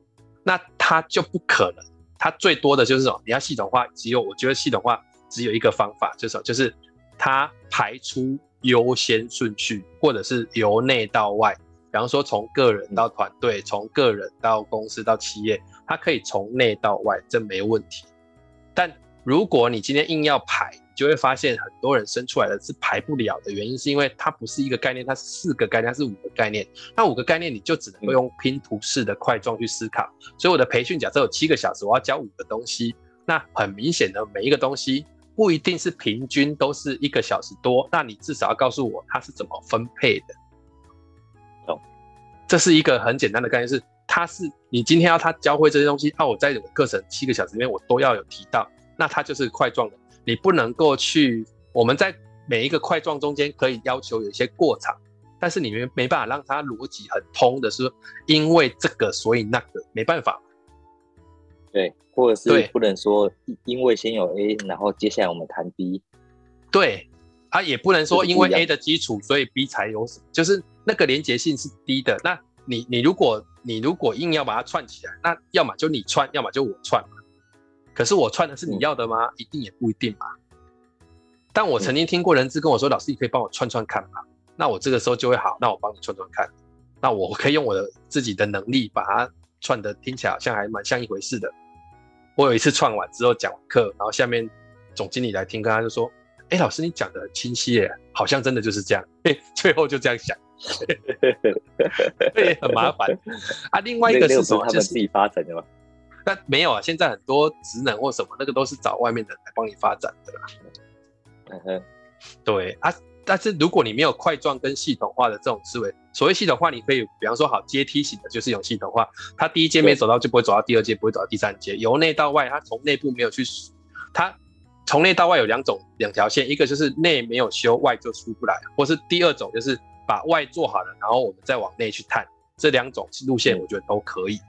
那它就不可能，它最多的就是什么？你要系统化，只有我觉得系统化只有一个方法，就是就是它排出。优先顺序，或者是由内到外，比方说从个人到团队，从个人到公司到企业，它可以从内到外，这没问题。但如果你今天硬要排，就会发现很多人生出来的是排不了的原因，是因为它不是一个概念，它是四个概念，它是五个概念。那五个概念你就只能够用拼图式的块状去思考。所以我的培训假设有七个小时，我要教五个东西，那很明显的每一个东西。不一定是平均都是一个小时多，那你至少要告诉我它是怎么分配的。哦，这是一个很简单的概念，是它是你今天要他教会这些东西，啊，我在我课程七个小时里面我都要有提到，那它就是块状的。你不能够去我们在每一个块状中间可以要求有一些过场，但是你们没办法让它逻辑很通的是，因为这个所以那个没办法。对，或者是不能说，因为先有 A，然后接下来我们谈 B。对，啊，也不能说因为 A 的基础，所以 B 才有什么，就是那个连结性是低的。那你你如果你如果硬要把它串起来，那要么就你串，要么就我串嘛。可是我串的是你要的吗？嗯、一定也不一定嘛。但我曾经听过人资跟我说：“嗯、老师，你可以帮我串串看嘛？”那我这个时候就会好，那我帮你串串看。那我可以用我的自己的能力把它串的听起来好像还蛮像一回事的。我有一次串完之后讲完课，然后下面总经理来听，跟他就说：“哎、欸，老师你讲的很清晰耶，好像真的就是这样。”哎，最后就这样想，对，很麻烦啊。另外一个是什么？就是自己发展的吗？那没有啊，现在很多职能或什么，那个都是找外面的人来帮你发展的啦。嗯哼，对啊。但是如果你没有块状跟系统化的这种思维，所谓系统化，你可以比方说好阶梯型的，就是一种系统化。它第一阶没走到，就不会走到第二阶，不会走到第三阶。由内到外，它从内部没有去，它从内到外有两种两条线，一个就是内没有修，外就出不来，或是第二种就是把外做好了，然后我们再往内去探。这两种路线，我觉得都可以。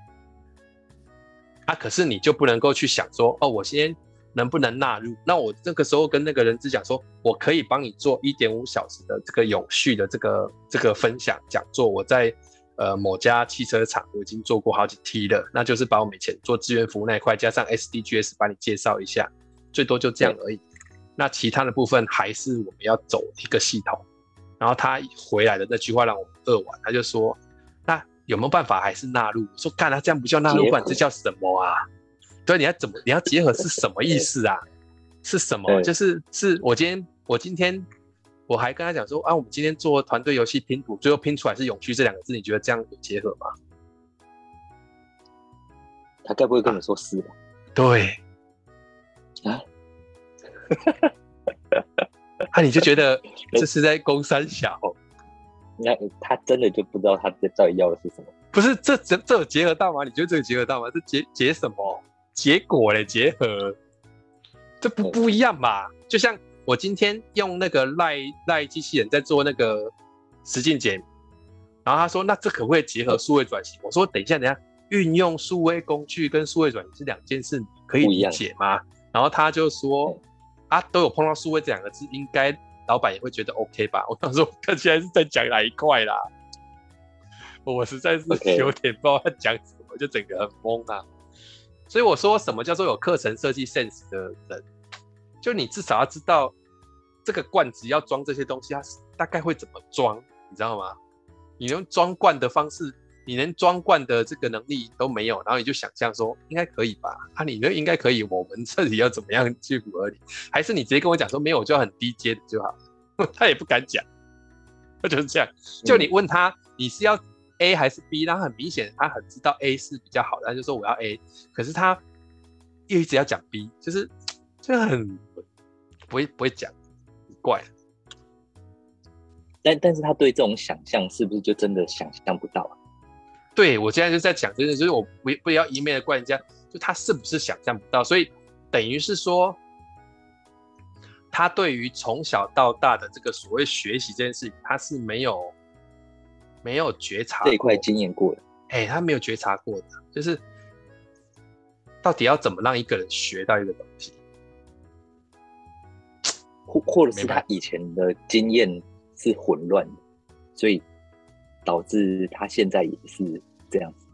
啊，可是你就不能够去想说，哦，我先。能不能纳入？那我这个时候跟那个人只讲说，我可以帮你做一点五小时的这个永续的这个这个分享讲座。我在呃某家汽车厂我已经做过好几梯了，那就是把我们以前做志愿服务那一块加上 SDGs 帮你介绍一下，最多就这样而已。那其他的部分还是我们要走一个系统。然后他回来的那句话让我们扼腕，他就说：那有没有办法还是纳入？我说干，他这样不叫纳入，不然这叫什么啊？对，你要怎么？你要结合是什么意思啊？是什么？就是是我今天，我今天我还跟他讲说啊，我们今天做团队游戏拼图，最后拼出来是永续这两个字，你觉得这样有结合吗？他该不会跟你说是吧？对啊，那你就觉得这是在攻三小？那他真的就不知道他到底要的是什么？不是，这这这有结合到吗？你觉得这有结合到吗？这结结什么？结果嘞，结合，这不不一样嘛？就像我今天用那个赖赖机器人在做那个实境解谜，然后他说，那这可不可以结合数位转型？我说等一下，等一下，运用数位工具跟数位转型是两件事，可以理解吗？然后他就说，啊，都有碰到数位这两个字，应该老板也会觉得 OK 吧？我想说，看起来是在讲哪一块啦？我实在是有点不知道他讲什么，就整个很懵啊。所以我说，什么叫做有课程设计 sense 的人？就你至少要知道这个罐子要装这些东西，它大概会怎么装，你知道吗？你用装罐的方式，你连装罐的这个能力都没有，然后你就想象说应该可以吧？啊，你觉得应该可以，我们这里要怎么样去符合你？还是你直接跟我讲说没有，我就要很低阶的就好？他也不敢讲，他就是这样。就你问他，你是要？A 还是 B？然后很明显，他很知道 A 是比较好的，他就说我要 A。可是他又一直要讲 B，就是就很不会不会讲，很怪。但但是他对这种想象是不是就真的想象不到啊？对，我现在就在讲，真的就是我不不要一昧的怪人家，就他是不是想象不到？所以等于是说，他对于从小到大的这个所谓学习这件事情，他是没有。没有觉察这一块经验过的，哎、欸，他没有觉察过的，就是到底要怎么让一个人学到一个东西，或或者是他以前的经验是混乱的，所以导致他现在也是这样子。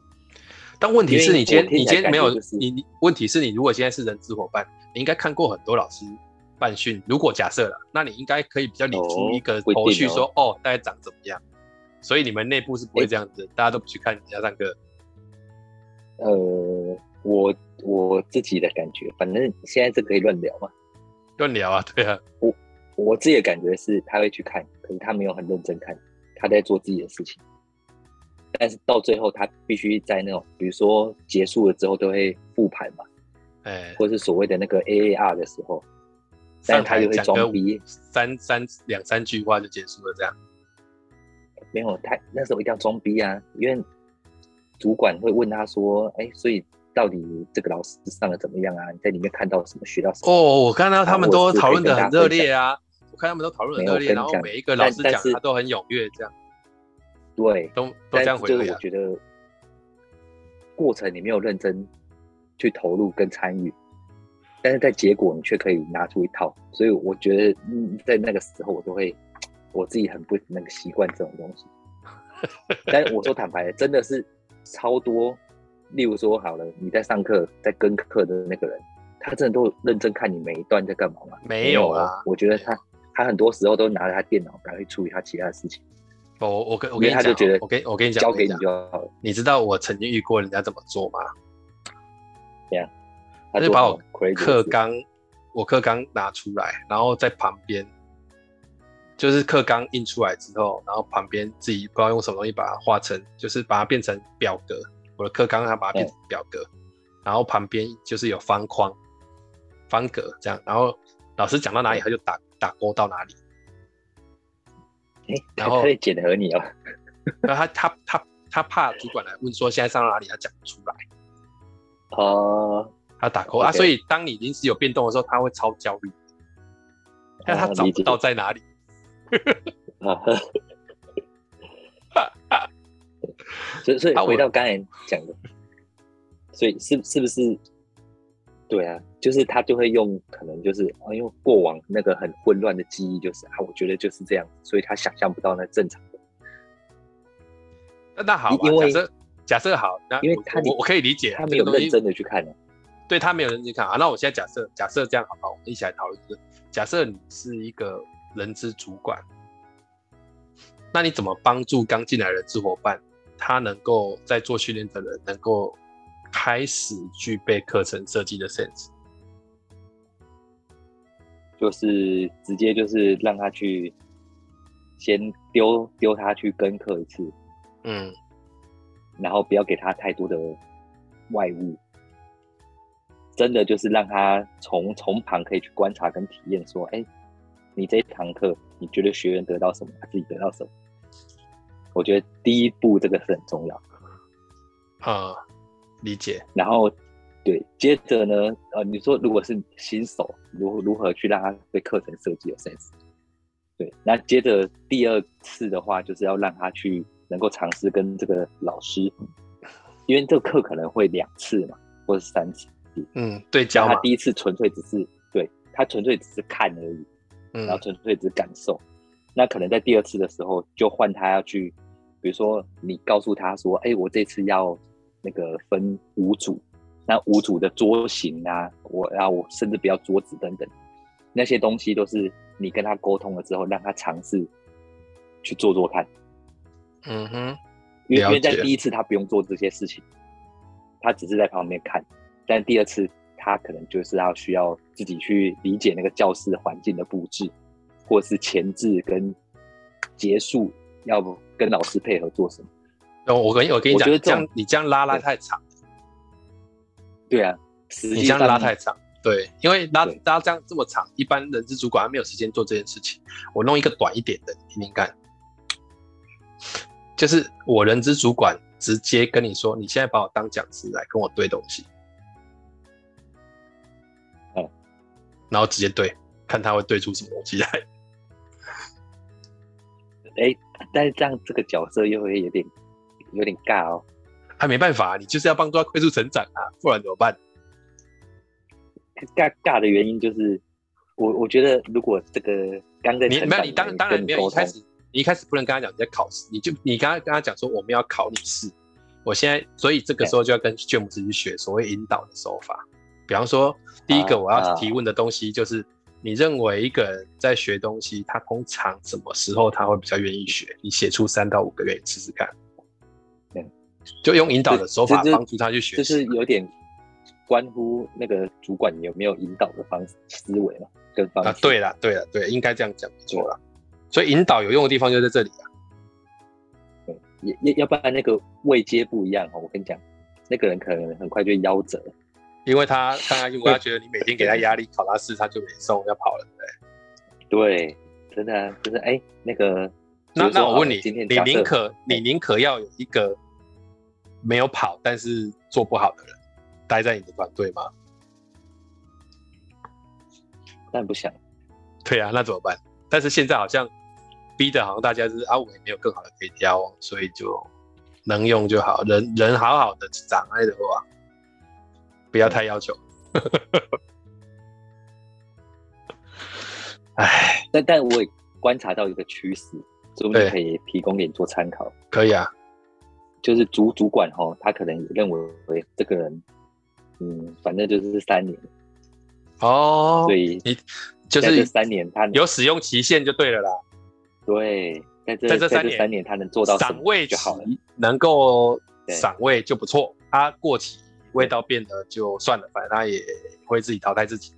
但问题是你今天你今天没有你你，问题是你如果现在是人资伙伴，你应该看过很多老师办训。如果假设了，那你应该可以比较理出一个头绪，说哦，哦，大概长怎么样。所以你们内部是不会这样子，欸、大家都不去看人家上课。呃，我我自己的感觉，反正现在是可以乱聊嘛，乱聊啊，对啊。我我自己的感觉是，他会去看，可是他没有很认真看，他在做自己的事情。但是到最后，他必须在那种，比如说结束了之后都会复盘嘛，哎、欸，或是所谓的那个 AAR 的时候，但他就会装逼，三三两三句话就结束了这样。没有，他那时候一定要装逼啊，因为主管会问他说：“哎，所以到底这个老师上的怎么样啊？你在里面看到什么，学到什么？”哦，我看到他们都讨论的很热烈啊，我看他们都讨论很热烈，然后每一个老师讲他都很踊跃，这样。对，都都这样回就是我觉得过程你没有认真去投入跟参与，但是在结果你却可以拿出一套，所以我觉得嗯，在那个时候我都会。我自己很不那个习惯这种东西，但我说坦白，真的是超多。例如说，好了，你在上课，在跟课的那个人，他真的都认真看你每一段在干嘛吗？没有啊，我觉得他他很多时候都拿着他电脑赶快处理他其他的事情。我我跟我跟你讲，我跟我跟你讲，交给你就好了。你知道我曾经遇过人家怎么做吗？对呀，他就把我课纲我课纲拿出来，然后在旁边。就是课纲印出来之后，然后旁边自己不知道用什么东西把它画成，就是把它变成表格。我的课纲它把它变成表格，嗯、然后旁边就是有方框、方格这样。然后老师讲到哪里，他就打打勾到哪里。哎、欸，然后可以检核你哦。然后他他他他怕主管来问说现在上到哪里，他讲不出来。哦，他打勾.啊，所以当你临时有变动的时候，他会超焦虑，但他找不到在哪里。啊，所以所以回到刚才讲的，所以是是不是？对啊，就是他就会用可能就是啊，因为过往那个很混乱的记忆，就是啊，我觉得就是这样，所以他想象不到那正常的。那那好，因为假设假设好，那因为他我我可以理解，他没有认真的去看呢，对他没有认真看啊。那我现在假设假设这样好不好？我们一起来讨论，就是假设你是一个。人资主管，那你怎么帮助刚进来的人资伙伴，他能够在做训练的人能够开始具备课程设计的 sense？就是直接就是让他去先丢丢他去跟课一次，嗯，然后不要给他太多的外物，真的就是让他从从旁可以去观察跟体验，说，哎。你这一堂课，你觉得学员得到什么？他自己得到什么？我觉得第一步这个是很重要。啊、嗯，理解。然后对，接着呢，呃，你说如果是新手，如如何去让他对课程设计有 sense？对，那接着第二次的话，就是要让他去能够尝试跟这个老师，因为这个课可能会两次嘛，或者是三次。嗯，对，教他第一次纯粹只是对他纯粹只是看而已，嗯，然后纯粹只是感受。那可能在第二次的时候，就换他要去，比如说你告诉他说，哎，我这次要那个分五组，那五组的桌型啊，我然后我甚至不要桌子等等，那些东西都是你跟他沟通了之后，让他尝试去做做看。嗯哼，因为因为在第一次他不用做这些事情，他只是在旁边看。但第二次，他可能就是要需要自己去理解那个教室环境的布置，或是前置跟结束，要不跟老师配合做什么？哦，我跟我跟你讲，这样你这样拉拉太长。对啊，你这样拉太长，对，因为拉拉这样这么长，一般人资主管没有时间做这件事情。我弄一个短一点的，你听听看，就是我人资主管直接跟你说，你现在把我当讲师来跟我对东西。然后直接对，看他会对出什么东西来。哎，但是这样这个角色又会有点有点尬哦。他没办法，你就是要帮助他快速成长啊，不然怎么办？尬尬的原因就是，我我觉得如果这个刚跟你没有，你当当然没有一开始，你一开始不能跟他讲你在考试，你就你刚刚跟他讲说我们要考你试，我现在所以这个时候就要跟詹姆斯去学所谓引导的手法。比方说，第一个我要提问的东西就是，你认为一个人在学东西，他通常什么时候他会比较愿意学？你写出三到五个愿意试试看。对，就用引导的手法帮助他去学。就是有点关乎那个主管有没有引导的方式思维嘛？跟方式啊，对了，对了，对，应该这样讲没错了。所以引导有用的地方就在这里啊。对，要要不然那个位阶不一样哦。我跟你讲，那个人可能很快就夭折了。因为他看他，如果他觉得你每天给他压力，考他试他就没送，要跑了，对对，真的就是哎，那个，那那我问你，你宁可你宁可要有一个没有跑但是做不好的人待在你的团队吗？但不想。对啊，那怎么办？但是现在好像逼得好像大家就是啊，我也没有更好的可以挑，所以就能用就好，人人好好的长爱的话。不要太要求，哎，但但我也观察到一个趋势，所以可以提供给你做参考。可以啊，就是主主管哦，他可能也认为这个人，嗯，反正就是三年哦，所以你就是三年他有使用期限就对了啦。对，在这在这三年，三年他能做到赏味就好了，能够赏味就不错，他过期。味道变得就算了，反正他也会自己淘汰自己。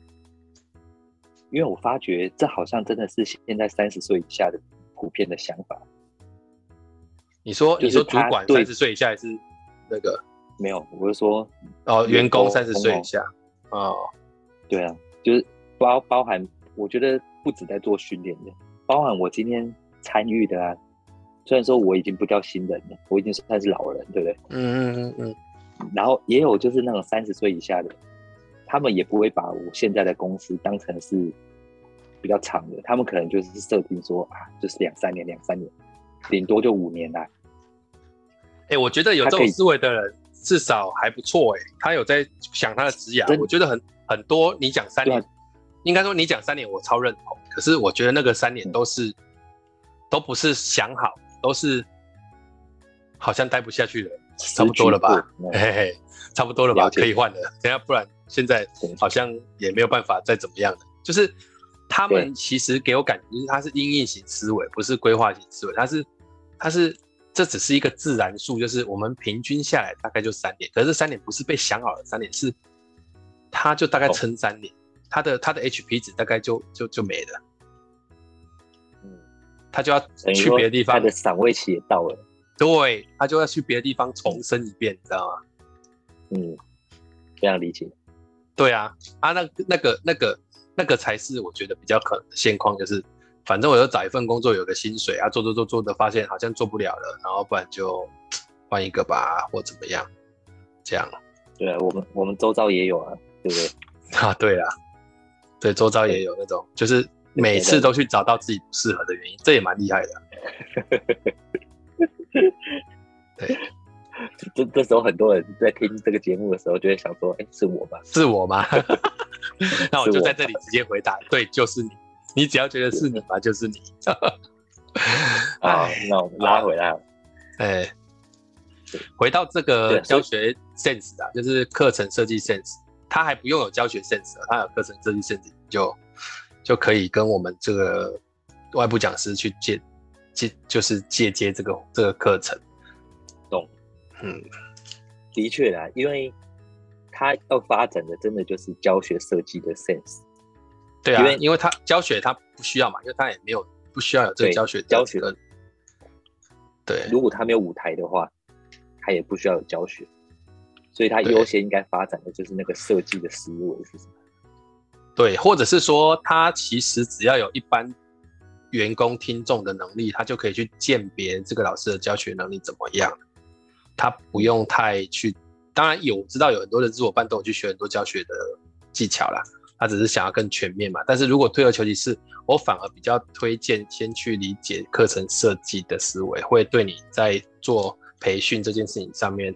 因为我发觉这好像真的是现在三十岁以下的普遍的想法。你说，你说主管三十岁以下还是那个？没有，我是说哦，员工三十岁以下。哦，对啊，就是包包含，我觉得不止在做训练的，包含我今天参与的啊。虽然说我已经不叫新人了，我已经算是老人，对不对？嗯嗯嗯嗯。然后也有就是那种三十岁以下的，他们也不会把我现在的公司当成是比较长的，他们可能就是设定说啊，就是两三年，两三年，顶多就五年啦。哎、欸，我觉得有这种思维的人至少还不错哎、欸，他有在想他的职涯，我觉得很很多。你讲三年，应该说你讲三年，我超认同。可是我觉得那个三年都是、嗯、都不是想好，都是好像待不下去了。差不多了吧，嘿嘿，差不多了吧，可以换了。等下，不然现在好像也没有办法再怎么样了。就是他们其实给我感觉，就是他是因应型思维，不是规划型思维。他是，他是，这只是一个自然数，就是我们平均下来大概就三年。可是三年不是被想好的三年，是它就大概撑三年，它的它的 HP 值大概就就就没了。嗯，他就要去别的地方，他的散位期也到了。对，他就要去别的地方重生一遍，你知道吗？嗯，这样理解。对啊，啊，那那个那个那个才是我觉得比较可能的现况，就是反正我就找一份工作，有个薪水啊，做做做做的，发现好像做不了了，然后不然就换一个吧，或怎么样，这样。对啊，我们我们周遭也有啊，对不对？啊，对啊，对，周遭也有那种，就是每次都去找到自己不适合的原因，这也蛮厉害的。对，这这时候很多人在听这个节目的时候，就会想说：“哎，是我吗？是我吗？” 那我就在这里直接回答：对，就是你。你只要觉得是你嘛，就是你。好，那我们拉回来了。哎，回到这个教学 sense 啊，就是课程设计 sense，他还不用有教学 sense，他有课程设计 sense 就就可以跟我们这个外部讲师去借借，就是借接这个这个课程。懂？嗯，的确啦，因为他要发展的真的就是教学设计的 sense。对啊，因为因为他教学他不需要嘛，因为他也没有不需要有这个教学教学的。对，如果他没有舞台的话，他也不需要有教学，所以他优先应该发展的就是那个设计的思维是什么？对，或者是说他其实只要有一般员工听众的能力，他就可以去鉴别这个老师的教学能力怎么样，他不用太去。当然有知道有很多人自我办都有去学很多教学的技巧啦。他只是想要更全面嘛，但是如果退而求其次，我反而比较推荐先去理解课程设计的思维，会对你在做培训这件事情上面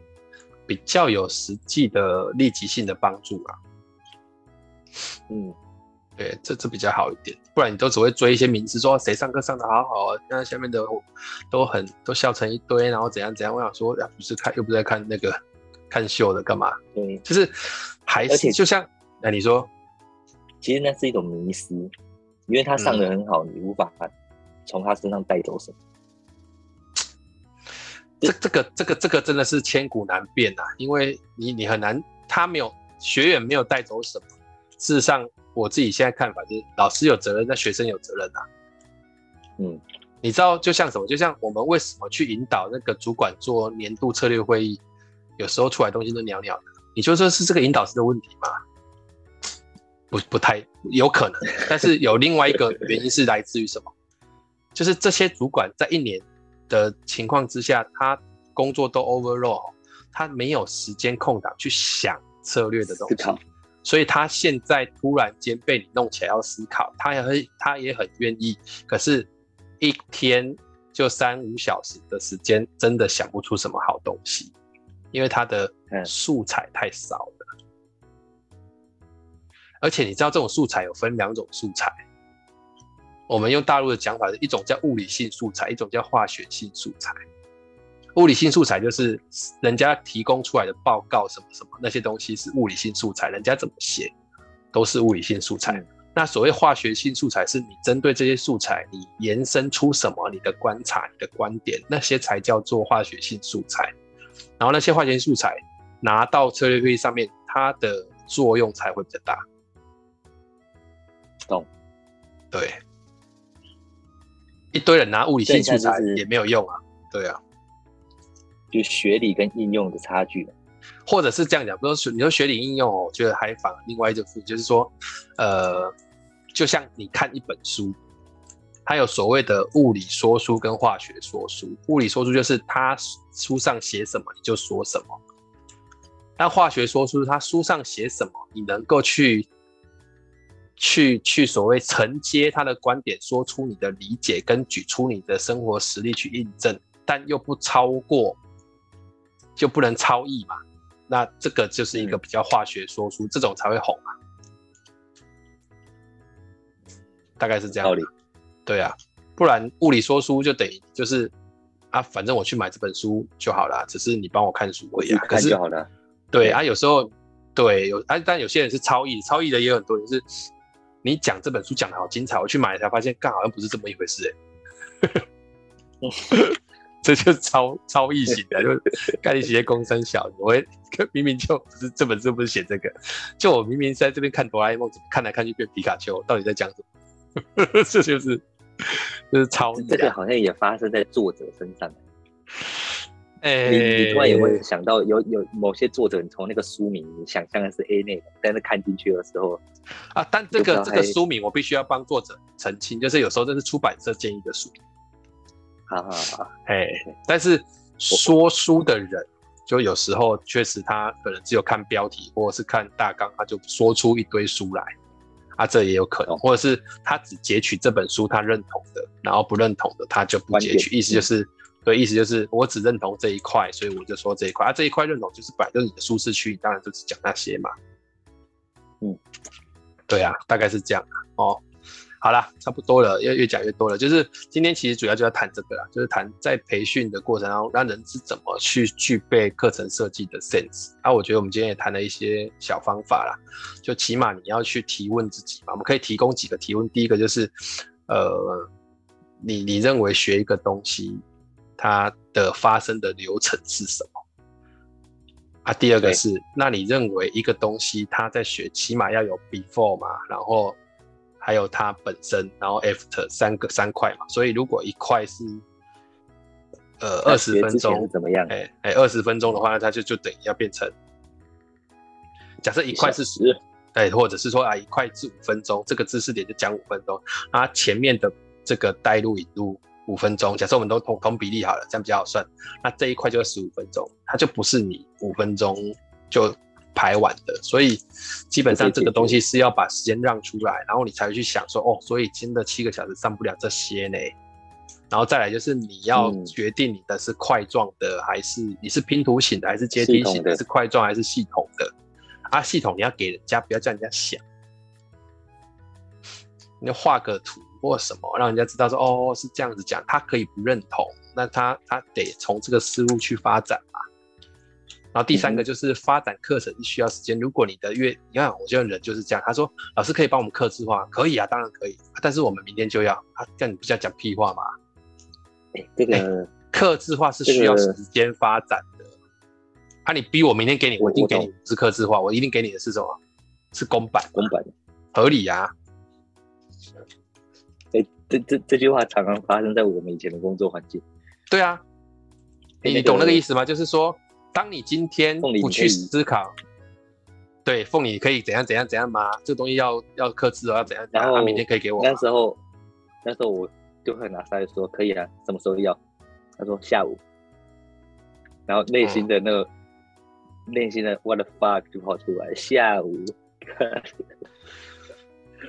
比较有实际的立即性的帮助啊。嗯，对，这这比较好一点，不然你都只会追一些名字，说谁上课上的好好，那下面的都很都笑成一堆，然后怎样怎样。我想说，呀，不是看又不是在看那个看秀的干嘛？嗯，就是还是就像那你说。其实那是一种迷失，因为他上的很好，嗯、你无法从他身上带走什么。这这个这个这个真的是千古难辨呐、啊，因为你你很难，他没有学员没有带走什么。事实上，我自己现在看法就是，老师有责任，那学生有责任啊。嗯，你知道就像什么？就像我们为什么去引导那个主管做年度策略会议，有时候出来东西都袅袅的，你就说是这个引导师的问题吗？不不太有可能，但是有另外一个原因是来自于什么？就是这些主管在一年的情况之下，他工作都 overload，他没有时间空档去想策略的东西，所以他现在突然间被你弄起来要思考，他也很他也很愿意，可是一天就三五小时的时间，真的想不出什么好东西，因为他的素材太少了。而且你知道这种素材有分两种素材，我们用大陆的讲法，一种叫物理性素材，一种叫化学性素材。物理性素材就是人家提供出来的报告什么什么那些东西是物理性素材，人家怎么写都是物理性素材。那所谓化学性素材，是你针对这些素材，你延伸出什么，你的观察、你的观点，那些才叫做化学性素材。然后那些化学性素材拿到策略会议上面，它的作用才会比较大。懂，对，一堆人拿物理性素材也没有用啊，对啊，就学理跟应用的差距，或者是这样讲，比如说你说学理应用，我觉得还反另外一种，就是说，呃，就像你看一本书，它有所谓的物理说书跟化学说书，物理说书就是他书上写什么你就说什么，但化学说书，他书上写什么你能够去。去去所谓承接他的观点，说出你的理解，跟举出你的生活实例去印证，但又不超过，就不能超译嘛？那这个就是一个比较化学说书，嗯、这种才会红嘛。大概是这样道理。对啊，不然物理说书就等于就是啊，反正我去买这本书就好了，只是你帮我看书而已啊。看就好了。对，对啊，有时候对有啊，但有些人是超译，超译的也有很多人是。你讲这本书讲的好精彩，我去买才发现，刚好像不是这么一回事哎、欸。这就是超超异形的，就概率些公生小，我会明明就不是这本书不是写这个，就我明明在这边看哆啦 A 梦，怎么看来看去变皮卡丘，到底在讲什么？这就是就是超译。这个好像也发生在作者身上。欸、你你突然有没有想到有有某些作者，你从那个书名你想象的是 A 内容，但是看进去的时候啊，但这个这个书名我必须要帮作者澄清，就是有时候这是出版社建议的书。好好好，哎，但是说书的人，就有时候确实他可能只有看标题或者是看大纲，他就说出一堆书来，啊，这也有可能，或者是他只截取这本书他认同的，然后不认同的他就不截取，意思就是，对，意思就是我只认同这一块，所以我就说这一块，啊，这一块认同就是本来就是你的舒适区，当然就是讲那些嘛，嗯，对啊，大概是这样哦。好啦，差不多了，越越讲越多了。就是今天其实主要就要谈这个啦，就是谈在培训的过程当中，让人是怎么去具备课程设计的 sense。啊，我觉得我们今天也谈了一些小方法啦，就起码你要去提问自己嘛。我们可以提供几个提问，第一个就是，呃，你你认为学一个东西它的发生的流程是什么？啊，第二个是，那你认为一个东西它在学起码要有 before 嘛，然后。还有它本身，然后 after 三个三块嘛，所以如果一块是呃二十分钟怎么样？哎哎，二十分钟的话，那它就就等于要变成假设一块是十，哎，或者是说啊一块是五分钟，这个知识点就讲五分钟，啊前面的这个带入引入五分钟，假设我们都同同比例好了，这样比较好算，那这一块就是十五分钟，它就不是你五分钟就。排完的，所以基本上这个东西是要把时间让出来，然后你才会去想说，哦，所以今天的七个小时上不了这些呢。然后再来就是你要决定你的是块状的，还是你是拼图型的，还是阶梯型的，是块状还是系统的？啊，系统你要给人家，不要叫人家想，你要画个图或什么，让人家知道说，哦，是这样子讲，他可以不认同，那他他得从这个思路去发展嘛。然后第三个就是发展课程是需要时间。如果你的月，你看，我觉得人就是这样。他说：“老师可以帮我们客制化，可以啊，当然可以。但是我们明天就要，啊，这样你不是要讲屁话吗？哎，这个客制化是需要时间发展的。啊，你逼我明天给你，我一定给你是客制化，我一定给你的是什么？是公版，公版合理啊。哎，这这这句话常常发生在我们以前的工作环境。对啊，你你懂那个意思吗？就是说。当你今天不去思考，对，凤你可以怎样怎样怎样吗？这个东西要要克制哦，要怎样？然后他明天可以给我。那时候，那时候我就会拿出来说，可以啊，什么时候要？他说下午。然后内心的那个内、嗯、心的 what the fuck 就跑出来，下午。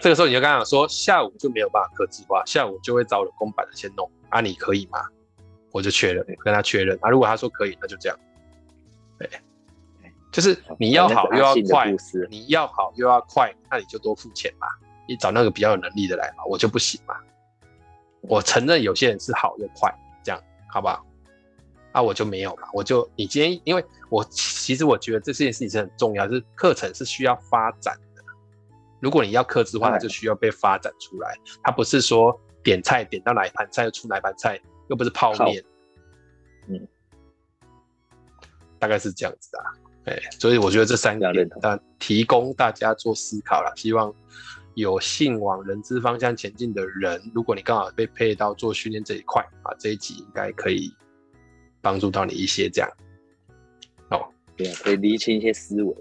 这个时候你就刚刚说，下午就没有办法客制化，下午就会找了公版的先弄啊，你可以吗？我就确认，跟他确认啊，如果他说可以，那就这样。对，就是你要好又要快，你要好又要快，那你就多付钱嘛，你找那个比较有能力的来嘛，我就不行嘛。我承认有些人是好又快，这样好不好？啊，我就没有嘛，我就你今天，因为我其实我觉得这件事情是很重要，就是课程是需要发展的。如果你要克制化，它就需要被发展出来，它不是说点菜点到哪一盘菜就出哪一盘菜，又不是泡面，嗯。大概是这样子啊，哎，所以我觉得这三个点，但提供大家做思考了。希望有幸往人资方向前进的人，如果你刚好被配到做训练这一块啊，这一集应该可以帮助到你一些这样。哦，对啊，可以厘清一些思维。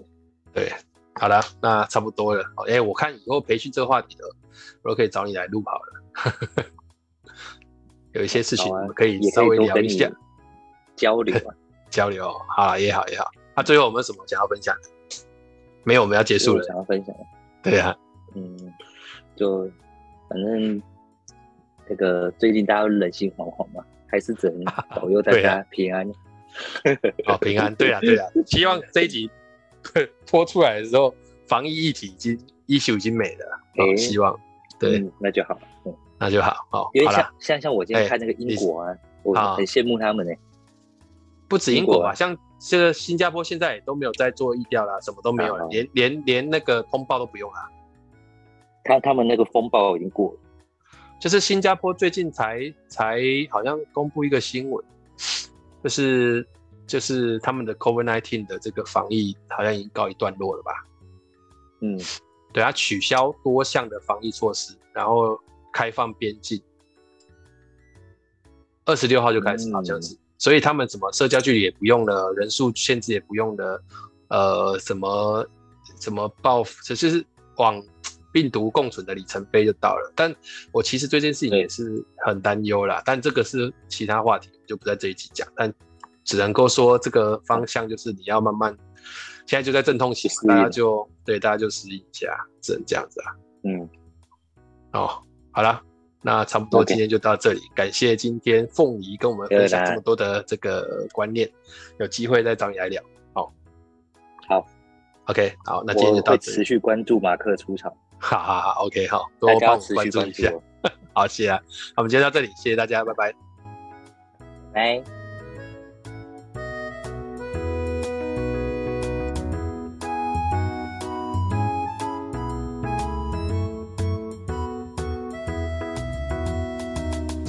对，好了，那差不多了。哎，我看以后培训这个话题的，我都可以找你来录好了。有一些事情我们可以稍微聊一下，交流啊。交流好也好也好，那、啊、最后我们有什么想要分享的？没有，我们要结束了。想要分享，对呀、啊，嗯，就反正这个最近大家都人心惶惶嘛，还是只能保佑大家 平安。好、平安，对啊对啊，希望这一集 拖出来的时候，防疫议题已经 issue 已经没了，欸、希望。对、嗯，那就好，嗯，那就好，好，因为像像像我今天看那个英国啊，欸、我很羡慕他们呢、欸。不止英国吧，像这个新加坡现在也都没有在做疫调啦，什么都没有了，连连连那个通报都不用了。他他们那个风暴已经过了，就是新加坡最近才才好像公布一个新闻，就是就是他们的 COVID-19 的这个防疫好像已经告一段落了吧？嗯，对，他取消多项的防疫措施，然后开放边境，二十六号就开始好像是。嗯所以他们什么社交距离也不用了，人数限制也不用了，呃，什么什么报复，只是往病毒共存的里程碑就到了。但我其实对这件事情也是很担忧啦。但这个是其他话题，就不在这一集讲。但只能够说这个方向就是你要慢慢，现在就在阵痛期，大家就对大家就适应一下，只能这样子啊。嗯，哦，好了，那差不多今天就到这里.感谢今天凤仪跟我们分享这么多的这个观念，有机会再找你来聊。好，好，OK，好，那今天就到这里。持续关注马克出场。好好好，OK，好，多帮我关注一下。好，谢谢啊，那我们今天到这里，谢谢大家，拜拜。拜。